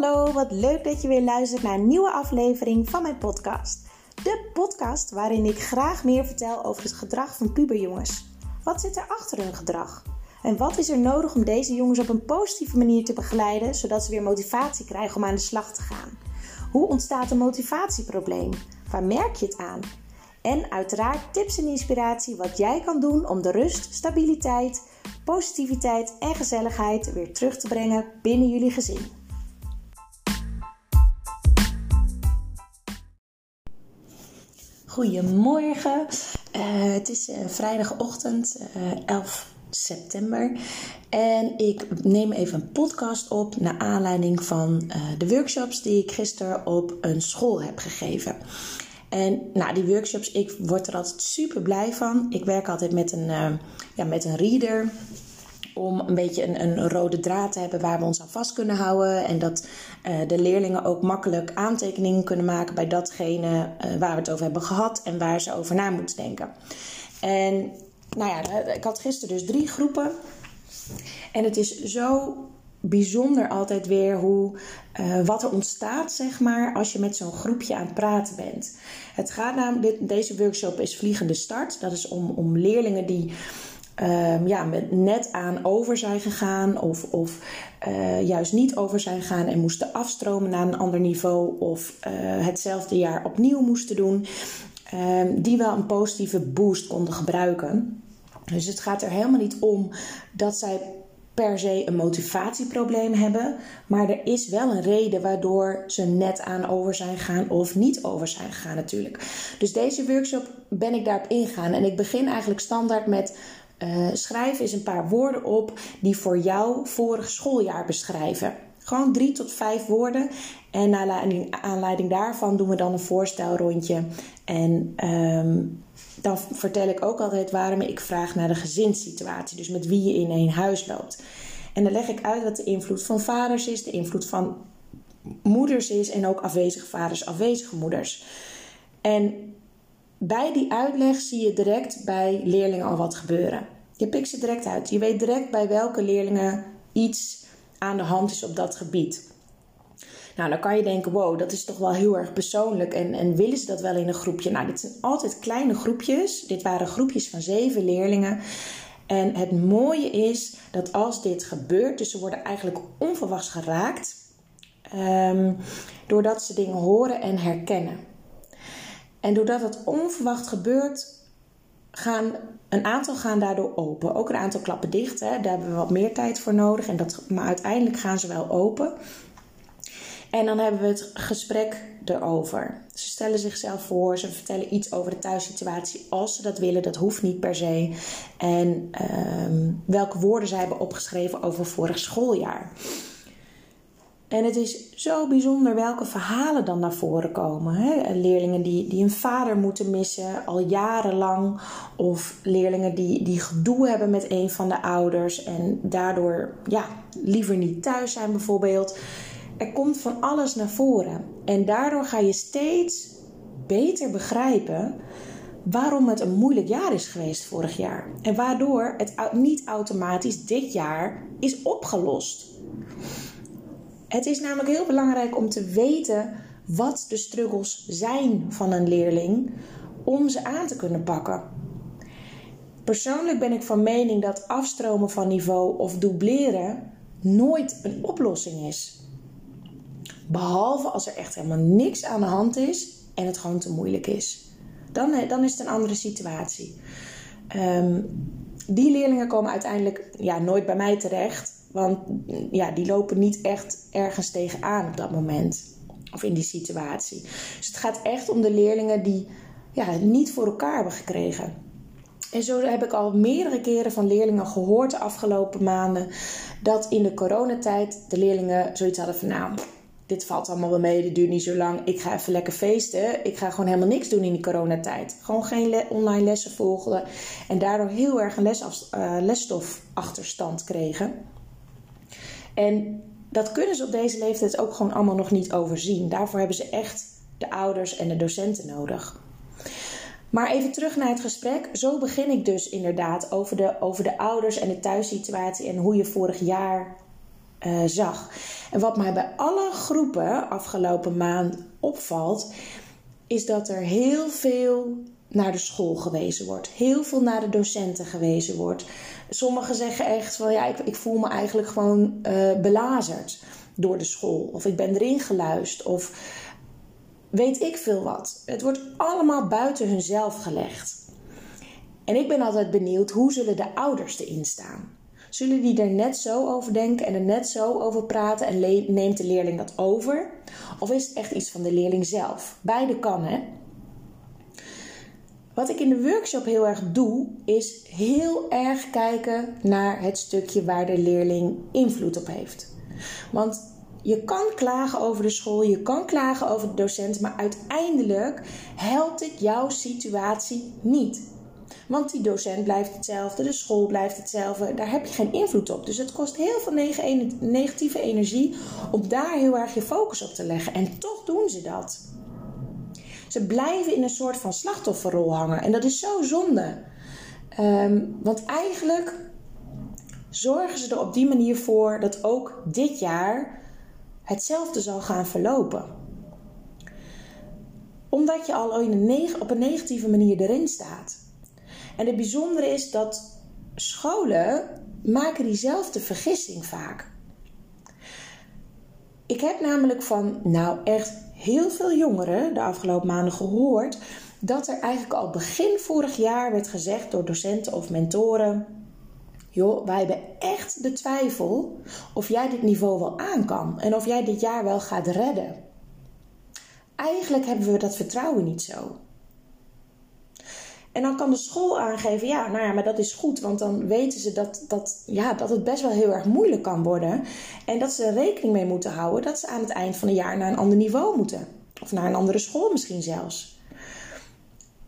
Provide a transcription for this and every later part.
Hallo, wat leuk dat je weer luistert naar een nieuwe aflevering van mijn podcast. De podcast waarin ik graag meer vertel over het gedrag van puberjongens. Wat zit er achter hun gedrag? En wat is er nodig om deze jongens op een positieve manier te begeleiden, zodat ze weer motivatie krijgen om aan de slag te gaan? Hoe ontstaat een motivatieprobleem? Waar merk je het aan? En uiteraard tips en inspiratie wat jij kan doen om de rust, stabiliteit, positiviteit en gezelligheid weer terug te brengen binnen jullie gezin. Goedemorgen, uh, het is uh, vrijdagochtend uh, eh, 11 september en ik neem even een podcast op naar aanleiding van de workshops die ik gisteren op een school heb gegeven. En nou, die workshops, ik word er altijd super blij van. Ik werk altijd met een, ja, met een reader om een beetje een, een, rode draad te hebben waar we ons aan vast kunnen houden. En dat uh, de leerlingen ook makkelijk aantekeningen kunnen maken bij datgene uh, waar we het over hebben gehad en waar ze over na moeten denken. En nou ja, ik had gisteren dus drie groepen. En het is zo bijzonder altijd weer hoe, wat er ontstaat, zeg maar, als je met zo'n groepje aan het praten bent. Het gaat namelijk, deze workshop is Vliegende Start. Dat is om, om leerlingen die um, ja, net aan over zijn gegaan of, of uh, juist niet over zijn gegaan en moesten afstromen naar een ander niveau of uh, hetzelfde jaar opnieuw moesten doen, um, die wel een positieve boost konden gebruiken. Dus het gaat er helemaal niet om dat zij per se een motivatieprobleem hebben, maar er is wel een reden waardoor ze net aan over zijn gegaan of niet over zijn gegaan natuurlijk. Dus deze workshop ben ik daarop ingaan en ik begin eigenlijk standaard met uh, schrijf eens een paar woorden op die voor jou vorig schooljaar beschrijven. Gewoon drie tot vijf woorden. En naar aanleiding daarvan doen we dan een voorstelrondje. En ehm, dan vertel ik ook altijd waarom ik vraag naar de gezinssituatie. Dus met wie je in één huis loopt. En dan leg ik uit wat de invloed van vaders is, de invloed van moeders is en ook afwezige vaders, afwezige moeders. En bij die uitleg zie je direct bij leerlingen al wat gebeuren. Je pikt ze direct uit. Je weet direct bij welke leerlingen iets aan de hand is op dat gebied. Nou, dan kan je denken, wow, dat is toch wel heel erg persoonlijk. En, en willen ze dat wel in een groepje? Nou, dit zijn altijd kleine groepjes. Dit waren groepjes van zeven leerlingen. En het mooie is dat als dit gebeurt, dus ze worden eigenlijk onverwachts geraakt, um, doordat ze dingen horen en herkennen. En doordat het onverwacht gebeurt, gaan een aantal gaan daardoor open. Ook een aantal klappen dicht. Hè. Daar hebben we wat meer tijd voor nodig. En dat, maar uiteindelijk gaan ze wel open. En dan hebben we het gesprek erover. Ze stellen zichzelf voor, ze vertellen iets over de thuissituatie als ze dat willen. Dat hoeft niet per se. En ehm, welke woorden zij hebben opgeschreven over vorig schooljaar. En het is zo bijzonder welke verhalen dan naar voren komen. Hè? Leerlingen die, die een vader moeten missen al jarenlang. Of leerlingen die, die gedoe hebben met een van de ouders. En daardoor ja, liever niet thuis zijn bijvoorbeeld. Er komt van alles naar voren. En daardoor ga je steeds beter begrijpen waarom het een moeilijk jaar is geweest vorig jaar. En waardoor het niet automatisch dit jaar is opgelost. Het is namelijk heel belangrijk om te weten wat de struggles zijn van een leerling om ze aan te kunnen pakken. Persoonlijk ben ik van mening dat afstromen van niveau of dubleren nooit een oplossing is. Behalve als er echt helemaal niks aan de hand is en het gewoon te moeilijk is. Dan, eh, dan is het een andere situatie. Um, die leerlingen komen uiteindelijk ja, nooit bij mij terecht. Want ja, die lopen niet echt ergens tegenaan op dat moment. Of in die situatie. Dus het gaat echt om de leerlingen die ja, het niet voor elkaar hebben gekregen. En zo heb ik al meerdere keren van leerlingen gehoord de afgelopen maanden. Dat in de coronatijd de leerlingen zoiets hadden van nou, dit valt allemaal wel mee, dit duurt niet zo lang. Ik ga even lekker feesten. Ik ga gewoon helemaal niks doen in die coronatijd. Gewoon geen online lessen volgen. En daardoor heel erg een lesaf, uh, lesstofachterstand kregen. En dat kunnen ze op deze leeftijd ook gewoon allemaal nog niet overzien. Daarvoor hebben ze echt de ouders en de docenten nodig. Maar even terug naar het gesprek. Zo begin ik dus inderdaad over de, over de ouders en de thuissituatie en hoe je vorig jaar uh, zag. En wat mij bij alle groepen afgelopen maand opvalt, is dat er heel veel naar de school gewezen wordt. Heel veel naar de docenten gewezen wordt. Sommigen zeggen echt van ja, ik, ik voel me eigenlijk gewoon uh, belazerd door de school. Of ik ben erin geluisterd. Of weet ik veel wat. Het wordt allemaal buiten hunzelf gelegd. En ik ben altijd benieuwd, hoe zullen de ouders erin staan? Zullen die er net zo over denken en er net zo over praten en neemt de leerling dat over? Of is het echt iets van de leerling zelf? Beide kan, hè? Wat ik in de workshop heel erg doe, is heel erg kijken naar het stukje waar de leerling invloed op heeft. Want je kan klagen over de school, je kan klagen over de docent, maar uiteindelijk helpt het jouw situatie niet. Want die docent blijft hetzelfde, de school blijft hetzelfde, daar heb je geen invloed op. Dus het kost heel veel negatieve energie om daar heel erg je focus op te leggen. En toch doen ze dat. Ze blijven in een soort van slachtofferrol hangen. En dat is zo zonde. Ehm, want eigenlijk zorgen ze er op die manier voor dat ook dit jaar hetzelfde zal gaan verlopen. Omdat je al op een negatieve manier erin staat. En het bijzondere is dat scholen maken diezelfde vergissing vaak. Ik heb namelijk van, nou echt heel veel jongeren de afgelopen maanden gehoord dat er eigenlijk al begin vorig jaar werd gezegd door docenten of mentoren: joh, wij hebben echt de twijfel of jij dit niveau wel aan kan en of jij dit jaar wel gaat redden. Eigenlijk hebben we dat vertrouwen niet zo. En dan kan de school aangeven, ja, nou ja, maar dat is goed, want dan weten ze dat, dat, ja, dat het best wel heel erg moeilijk kan worden. En dat ze er rekening mee moeten houden dat ze aan het eind van het jaar naar een ander niveau moeten. Of naar een andere school misschien zelfs.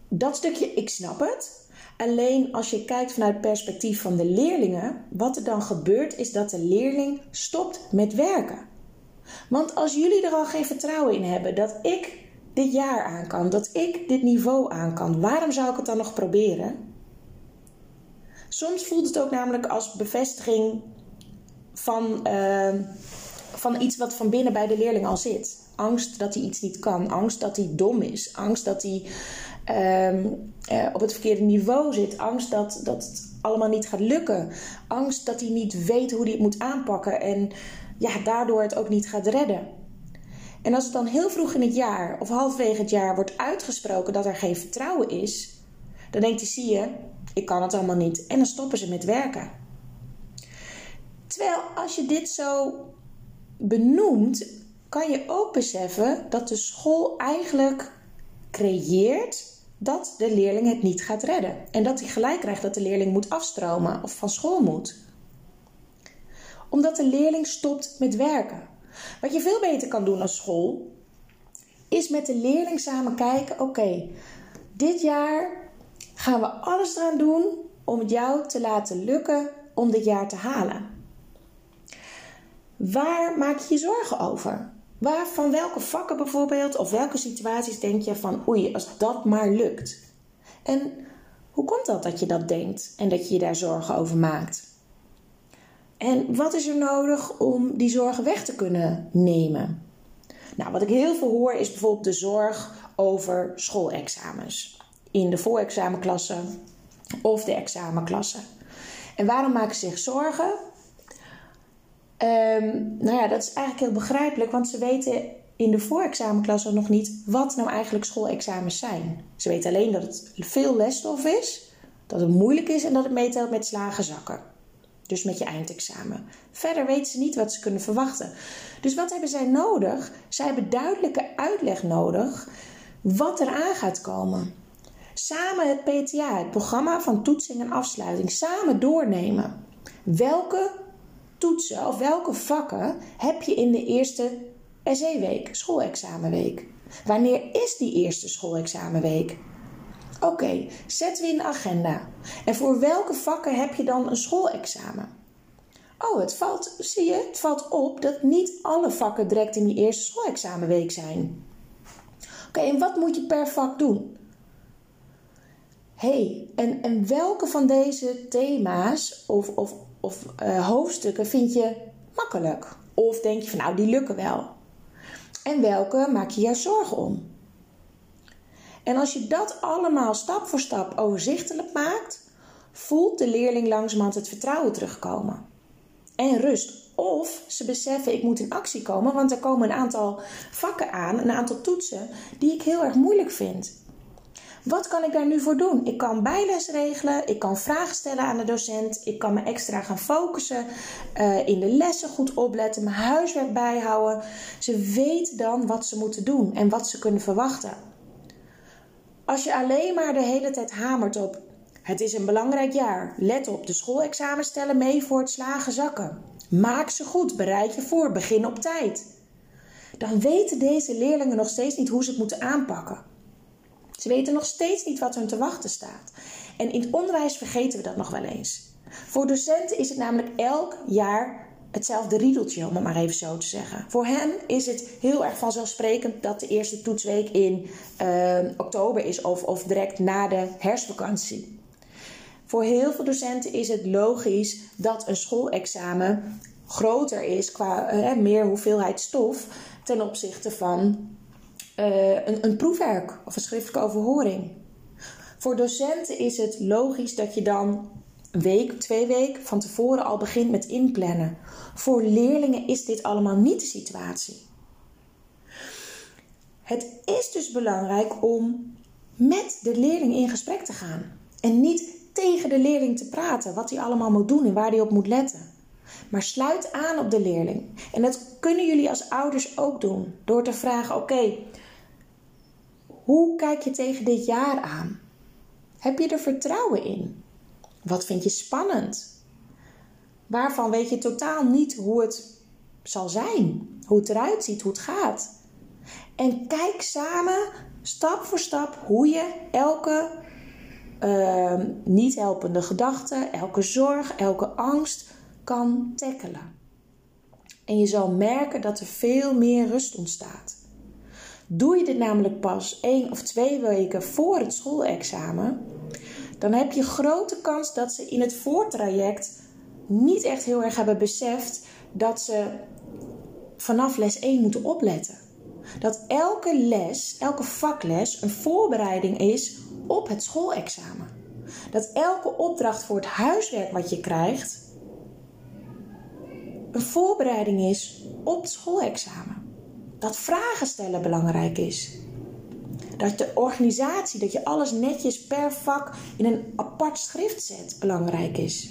Dat stukje, ik snap het. Alleen als je kijkt vanuit het perspectief van de leerlingen, wat er dan gebeurt is dat de leerling stopt met werken. Want als jullie er al geen vertrouwen in hebben dat ik dit jaar aan kan, dat ik dit niveau aan kan, waarom zou ik het dan nog proberen? Soms voelt het ook namelijk als bevestiging van, uh, van iets wat van binnen bij de leerling al zit. Angst dat hij iets niet kan, angst dat hij dom is, angst dat hij uh, op het verkeerde niveau zit, angst dat, dat het allemaal niet gaat lukken, angst dat hij niet weet hoe hij het moet aanpakken en ja, daardoor het ook niet gaat redden. En als het dan heel vroeg in het jaar of halfwege het jaar wordt uitgesproken dat er geen vertrouwen is, dan denkt hij: zie je, ik kan het allemaal niet. En dan stoppen ze met werken. Terwijl als je dit zo benoemt, kan je ook beseffen dat de school eigenlijk creëert dat de leerling het niet gaat redden. En dat hij gelijk krijgt dat de leerling moet afstromen of van school moet. Omdat de leerling stopt met werken. Wat je veel beter kan doen als school, is met de leerling samen kijken: oké, dit jaar gaan we alles eraan doen om het jou te laten lukken om dit jaar te halen. Waar maak je je zorgen over? Waar, van welke vakken bijvoorbeeld, of welke situaties denk je van oei, als dat maar lukt? En hoe komt dat dat je dat denkt en dat je je daar zorgen over maakt? En wat is er nodig om die zorgen weg te kunnen nemen? Nou, wat ik heel veel hoor is bijvoorbeeld de zorg over schoolexamens. In de voorexamenklasse of de examenklasse. En waarom maken ze zich zorgen? Um, nou ja, dat is eigenlijk heel begrijpelijk, want ze weten in de voorexamenklasse nog niet wat nou eigenlijk schoolexamens zijn. Ze weten alleen dat het veel lesstof is, dat het moeilijk is en dat het meetelt met slagen zakken. Dus met je eindexamen. Verder weten ze niet wat ze kunnen verwachten. Dus wat hebben zij nodig? Zij hebben duidelijke uitleg nodig wat er aan gaat komen. Samen het PTA, het programma van toetsing en afsluiting, samen doornemen. Welke toetsen of welke vakken heb je in de eerste SE-week, schoolexamenweek? Wanneer is die eerste schoolexamenweek? Oké, zetten we in de agenda. En voor welke vakken heb je dan een schoolexamen? Oh, het valt, zie je, het valt op dat niet alle vakken direct in die eerste schoolexamenweek zijn. Oké, en wat moet je per vak doen? hey, en, en welke van deze thema's of, of, of uh, hoofdstukken vind je makkelijk? Of denk je van nou, die lukken wel? En welke maak je jou zorgen om? En als je dat allemaal stap voor stap overzichtelijk maakt, voelt de leerling langzamerhand het vertrouwen terugkomen. En rust. Of ze beseffen, ik moet in actie komen, want er komen een aantal vakken aan, een aantal toetsen, die ik heel erg moeilijk vind. Wat kan ik daar nu voor doen? Ik kan bijles regelen, ik kan vragen stellen aan de docent, ik kan me extra gaan focussen, uh, in de lessen goed opletten, mijn huiswerk bijhouden. Ze weten dan wat ze moeten doen en wat ze kunnen verwachten. Als je alleen maar de hele tijd hamert op het is een belangrijk jaar. Let op, de schoolexamens stellen mee voor het slagen zakken. Maak ze goed, bereid je voor, begin op tijd. Dan weten deze leerlingen nog steeds niet hoe ze het moeten aanpakken. Ze weten nog steeds niet wat hun te wachten staat. En in het onderwijs vergeten we dat nog wel eens. Voor docenten is het namelijk elk jaar hetzelfde riedeltje, om het maar even zo te zeggen. Voor hen is het heel erg vanzelfsprekend dat de eerste toetsweek in uh, oktober is of, of direct na de herfstvakantie. Voor heel veel docenten is het logisch dat een schoolexamen groter is qua uh, meer hoeveelheid stof ten opzichte van uh, een, een proefwerk of een schriftelijke overhoring. Voor docenten is het logisch dat je dan week, twee weken van tevoren al begint met inplannen. Voor leerlingen is dit allemaal niet de situatie. Het is dus belangrijk om met de leerling in gesprek te gaan. En niet tegen de leerling te praten wat hij allemaal moet doen en waar hij op moet letten. Maar sluit aan op de leerling. En dat kunnen jullie als ouders ook doen. Door te vragen: oké, hoe kijk je tegen dit jaar aan? Heb je er vertrouwen in? Wat vind je spannend? Waarvan weet je totaal niet hoe het zal zijn, hoe het eruit ziet, hoe het gaat. En kijk samen, stap voor stap, hoe je elke uh, niet helpende gedachte, elke zorg, elke angst kan tackelen. En je zal merken dat er veel meer rust ontstaat. Doe je dit namelijk pas één of twee weken voor het schoolexamen, dan heb je grote kans dat ze in het voortraject niet echt heel erg hebben beseft dat ze vanaf les 1 moeten opletten. Dat elke les, elke vakles een voorbereiding is op het schoolexamen. Dat elke opdracht voor het huiswerk wat je krijgt een voorbereiding is op het schoolexamen. Dat vragen stellen belangrijk is. Dat de organisatie, dat je alles netjes per vak in een apart schrift zet, belangrijk is.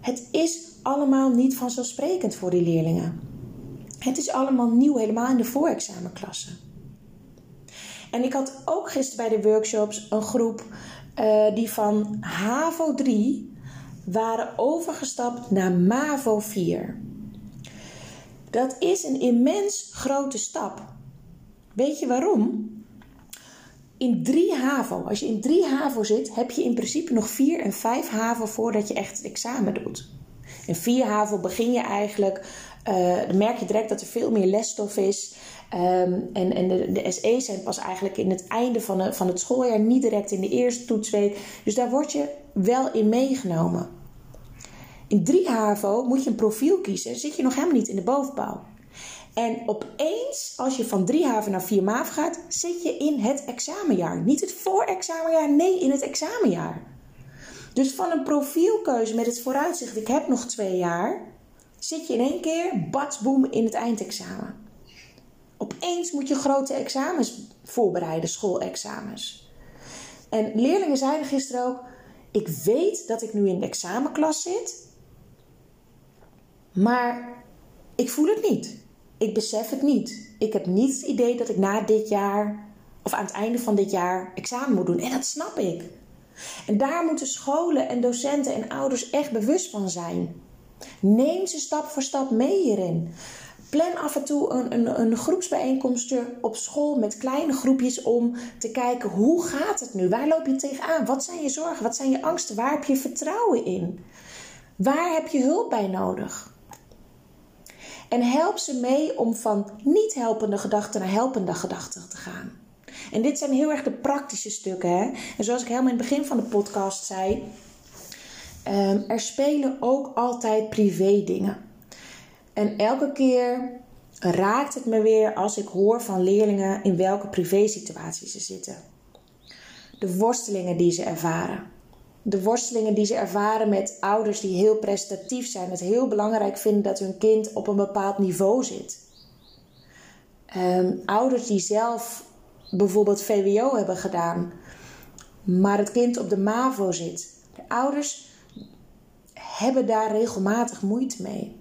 Het is allemaal niet vanzelfsprekend voor die leerlingen. Het is allemaal nieuw, helemaal in de voorexamenklasse. En ik had ook gisteren bij de workshops een groep uh, die van HAVO 3 waren overgestapt naar MAVO 4. Dat is een immens grote stap. Weet je waarom? In 3 HAVO, als je in 3 HAVO zit, heb je in principe nog 4 en 5 HAVO voordat je echt het examen doet. In 4 HAVO begin je eigenlijk, uh, dan merk je direct dat er veel meer lesstof is. Um, en en de, de SE's zijn pas eigenlijk in het einde van, de, van het schooljaar, niet direct in de eerste toetsweek. Dus daar word je wel in meegenomen. In 3 HAVO moet je een profiel kiezen, zit je nog helemaal niet in de bovenbouw. En opeens, als je van 3 HAVO naar 4 MAV gaat, zit je in het examenjaar. Niet het voorexamenjaar, nee, in het examenjaar. Dus van een profielkeuze met het vooruitzicht, ik heb nog twee jaar, zit je in één keer, batsboom, in het eindexamen. Opeens moet je grote examens voorbereiden, schoolexamens. En leerlingen zeiden gisteren ook: Ik weet dat ik nu in de examenklas zit, maar ik voel het niet. Ik besef het niet. Ik heb niet het idee dat ik na dit jaar of aan het einde van dit jaar examen moet doen. En dat snap ik. En daar moeten scholen en docenten en ouders echt bewust van zijn. Neem ze stap voor stap mee hierin. Plan af en toe een, een, een groepsbijeenkomstje op school met kleine groepjes om te kijken hoe gaat het nu? Waar loop je tegenaan? Wat zijn je zorgen? Wat zijn je angsten? Waar heb je vertrouwen in? Waar heb je hulp bij nodig? En help ze mee om van niet helpende gedachten naar helpende gedachten te gaan. En dit zijn heel erg de praktische stukken. Hè? En zoals ik helemaal in het begin van de podcast zei, Ehm, er spelen ook altijd privé dingen. En elke keer raakt het me weer als ik hoor van leerlingen in welke privésituaties ze zitten. De worstelingen die ze ervaren. De worstelingen die ze ervaren met ouders die heel prestatief zijn, het heel belangrijk vinden dat hun kind op een bepaald niveau zit. Ehm, ouders die zelf bijvoorbeeld VWO hebben gedaan, maar het kind op de MAVO zit. De ouders hebben daar regelmatig moeite mee.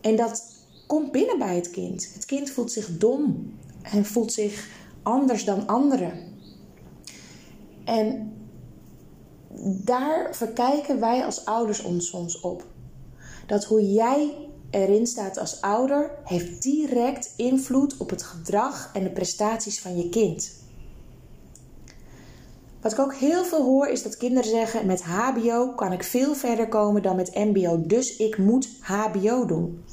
En dat komt binnen bij het kind. Het kind voelt zich dom en voelt zich anders dan anderen. En daar verkijken wij als ouders ons soms op. Dat hoe jij erin staat als ouder heeft direct invloed op het gedrag en de prestaties van je kind. Wat ik ook heel veel hoor is dat kinderen zeggen: met HBO kan ik veel verder komen dan met MBO, dus ik moet HBO doen.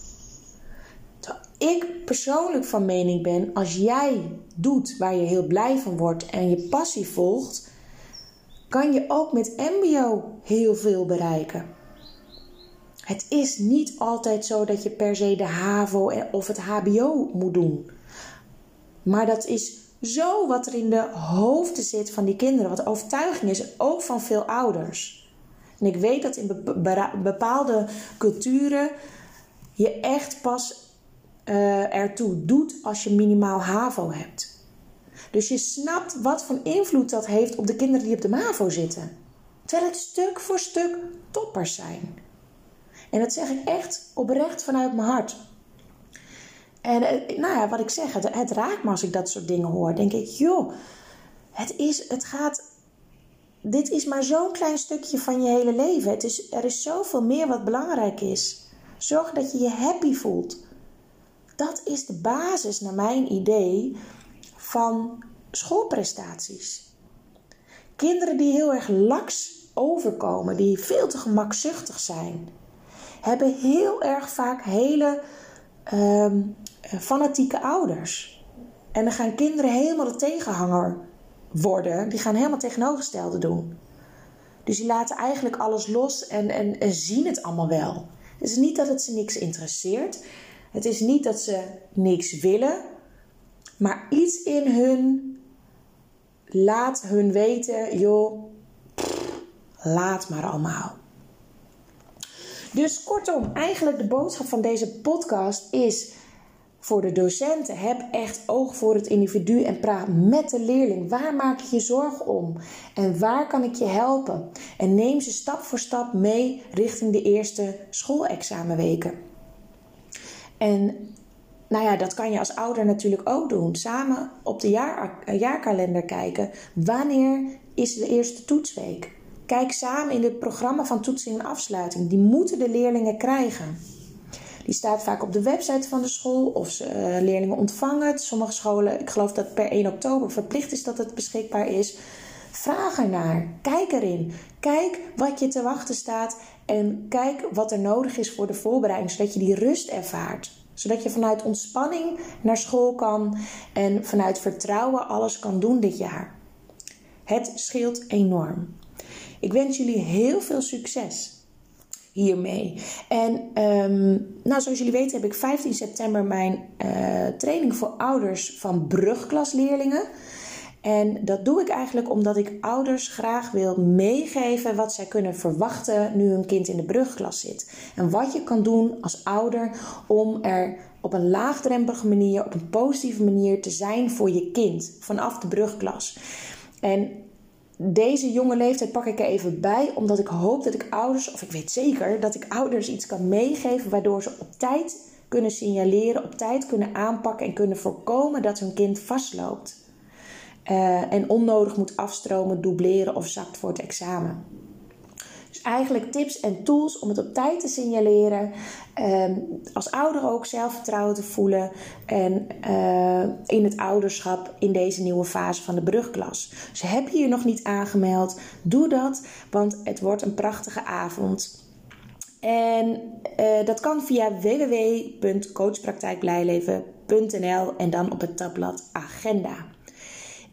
Ik persoonlijk van mening ben: als jij doet waar je heel blij van wordt en je passie volgt, kan je ook met MBO heel veel bereiken. Het is niet altijd zo dat je per se de HAVO of het HBO moet doen. Maar dat is zo wat er in de hoofden zit van die kinderen, wat de overtuiging is, ook van veel ouders. En ik weet dat in bepaalde culturen je echt pas uh, ertoe doet als je minimaal HAVO hebt. Dus je snapt wat voor invloed dat heeft op de kinderen die op de MAVO zitten. Terwijl het stuk voor stuk toppers zijn. En dat zeg ik echt oprecht vanuit mijn hart. En eh, nou ja, wat ik zeg, het, het raakt me als ik dat soort dingen hoor. Denk ik, joh, het, is, het gaat. Dit is maar zo'n klein stukje van je hele leven. Het is, er is zoveel meer wat belangrijk is. Zorg dat je je happy voelt. Dat is de basis, naar mijn idee, van schoolprestaties. Kinderen die heel erg laks overkomen, die veel te gemakzuchtig zijn, hebben heel erg vaak hele ehm, fanatieke ouders. En dan gaan kinderen helemaal de tegenhanger worden. Die gaan helemaal tegenovergestelde doen. Dus die laten eigenlijk alles los en, en, en zien het allemaal wel. Het is niet dat het ze niks interesseert. Het is niet dat ze niks willen. Maar iets in hun laat hun weten, joh, laat maar allemaal. Dus kortom, eigenlijk de boodschap van deze podcast is voor de docenten: heb echt oog voor het individu en praat met de leerling. Waar maak je je zorgen om? En waar kan ik je helpen? En neem ze stap voor stap mee richting de eerste schoolexamenweken. En nou ja, dat kan je als ouder natuurlijk ook doen. Samen op de jaar, jaarkalender kijken. Wanneer is de eerste toetsweek? Kijk samen in het programma van toetsing en afsluiting. Die moeten de leerlingen krijgen. Die staat vaak op de website van de school of ze, uh, leerlingen ontvangen het. Sommige scholen, ik geloof dat per 1 oktober verplicht is dat het beschikbaar is. Vraag ernaar. Kijk erin. Kijk wat je te wachten staat en kijk wat er nodig is voor de voorbereiding, zodat je die rust ervaart. Zodat je vanuit ontspanning naar school kan en vanuit vertrouwen alles kan doen dit jaar. Het scheelt enorm. Ik wens jullie heel veel succes hiermee. En um, nou, zoals jullie weten heb ik 15 september mijn uh, training voor ouders van brugklasleerlingen. En dat doe ik eigenlijk omdat ik ouders graag wil meegeven wat zij kunnen verwachten nu hun kind in de brugklas zit. En wat je kan doen als ouder om er op een laagdrempelige manier, op een positieve manier te zijn voor je kind vanaf de brugklas. En deze jonge leeftijd pak ik er even bij, omdat ik hoop dat ik ouders, of ik weet zeker dat ik ouders iets kan meegeven waardoor ze op tijd kunnen signaleren, op tijd kunnen aanpakken en kunnen voorkomen dat hun kind vastloopt. Uh, en onnodig moet afstromen, dubleren of zakt voor het examen. Dus eigenlijk tips en tools om het op tijd te signaleren. Uh, als ouder ook zelfvertrouwen te voelen. En uh, in het ouderschap in deze nieuwe fase van de brugklas. Dus heb je je nog niet aangemeld, doe dat. Want het wordt een prachtige avond. En uh, dat kan via www.coachpraktijkblijleven.nl en dan op het tabblad agenda.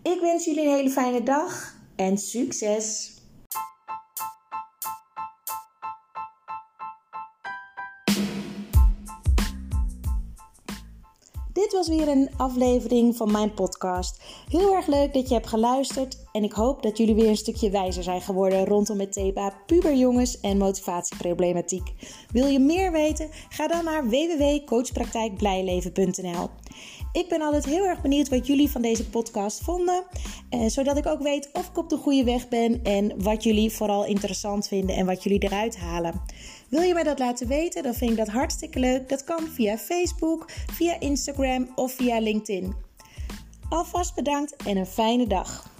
Ik wens jullie een hele fijne dag en succes! Dit was weer een aflevering van mijn podcast. Heel erg leuk dat je hebt geluisterd en ik hoop dat jullie weer een stukje wijzer zijn geworden rondom het thema puberjongens en motivatieproblematiek. Wil je meer weten? Ga dan naar www.coachpraktijkblijleven.nl. Ik ben altijd heel erg benieuwd wat jullie van deze podcast vonden, eh, zodat ik ook weet of ik op de goede weg ben en wat jullie vooral interessant vinden en wat jullie eruit halen. Wil je mij dat laten weten? Dan vind ik dat hartstikke leuk. Dat kan via Facebook, via Instagram of via LinkedIn. Alvast bedankt en een fijne dag.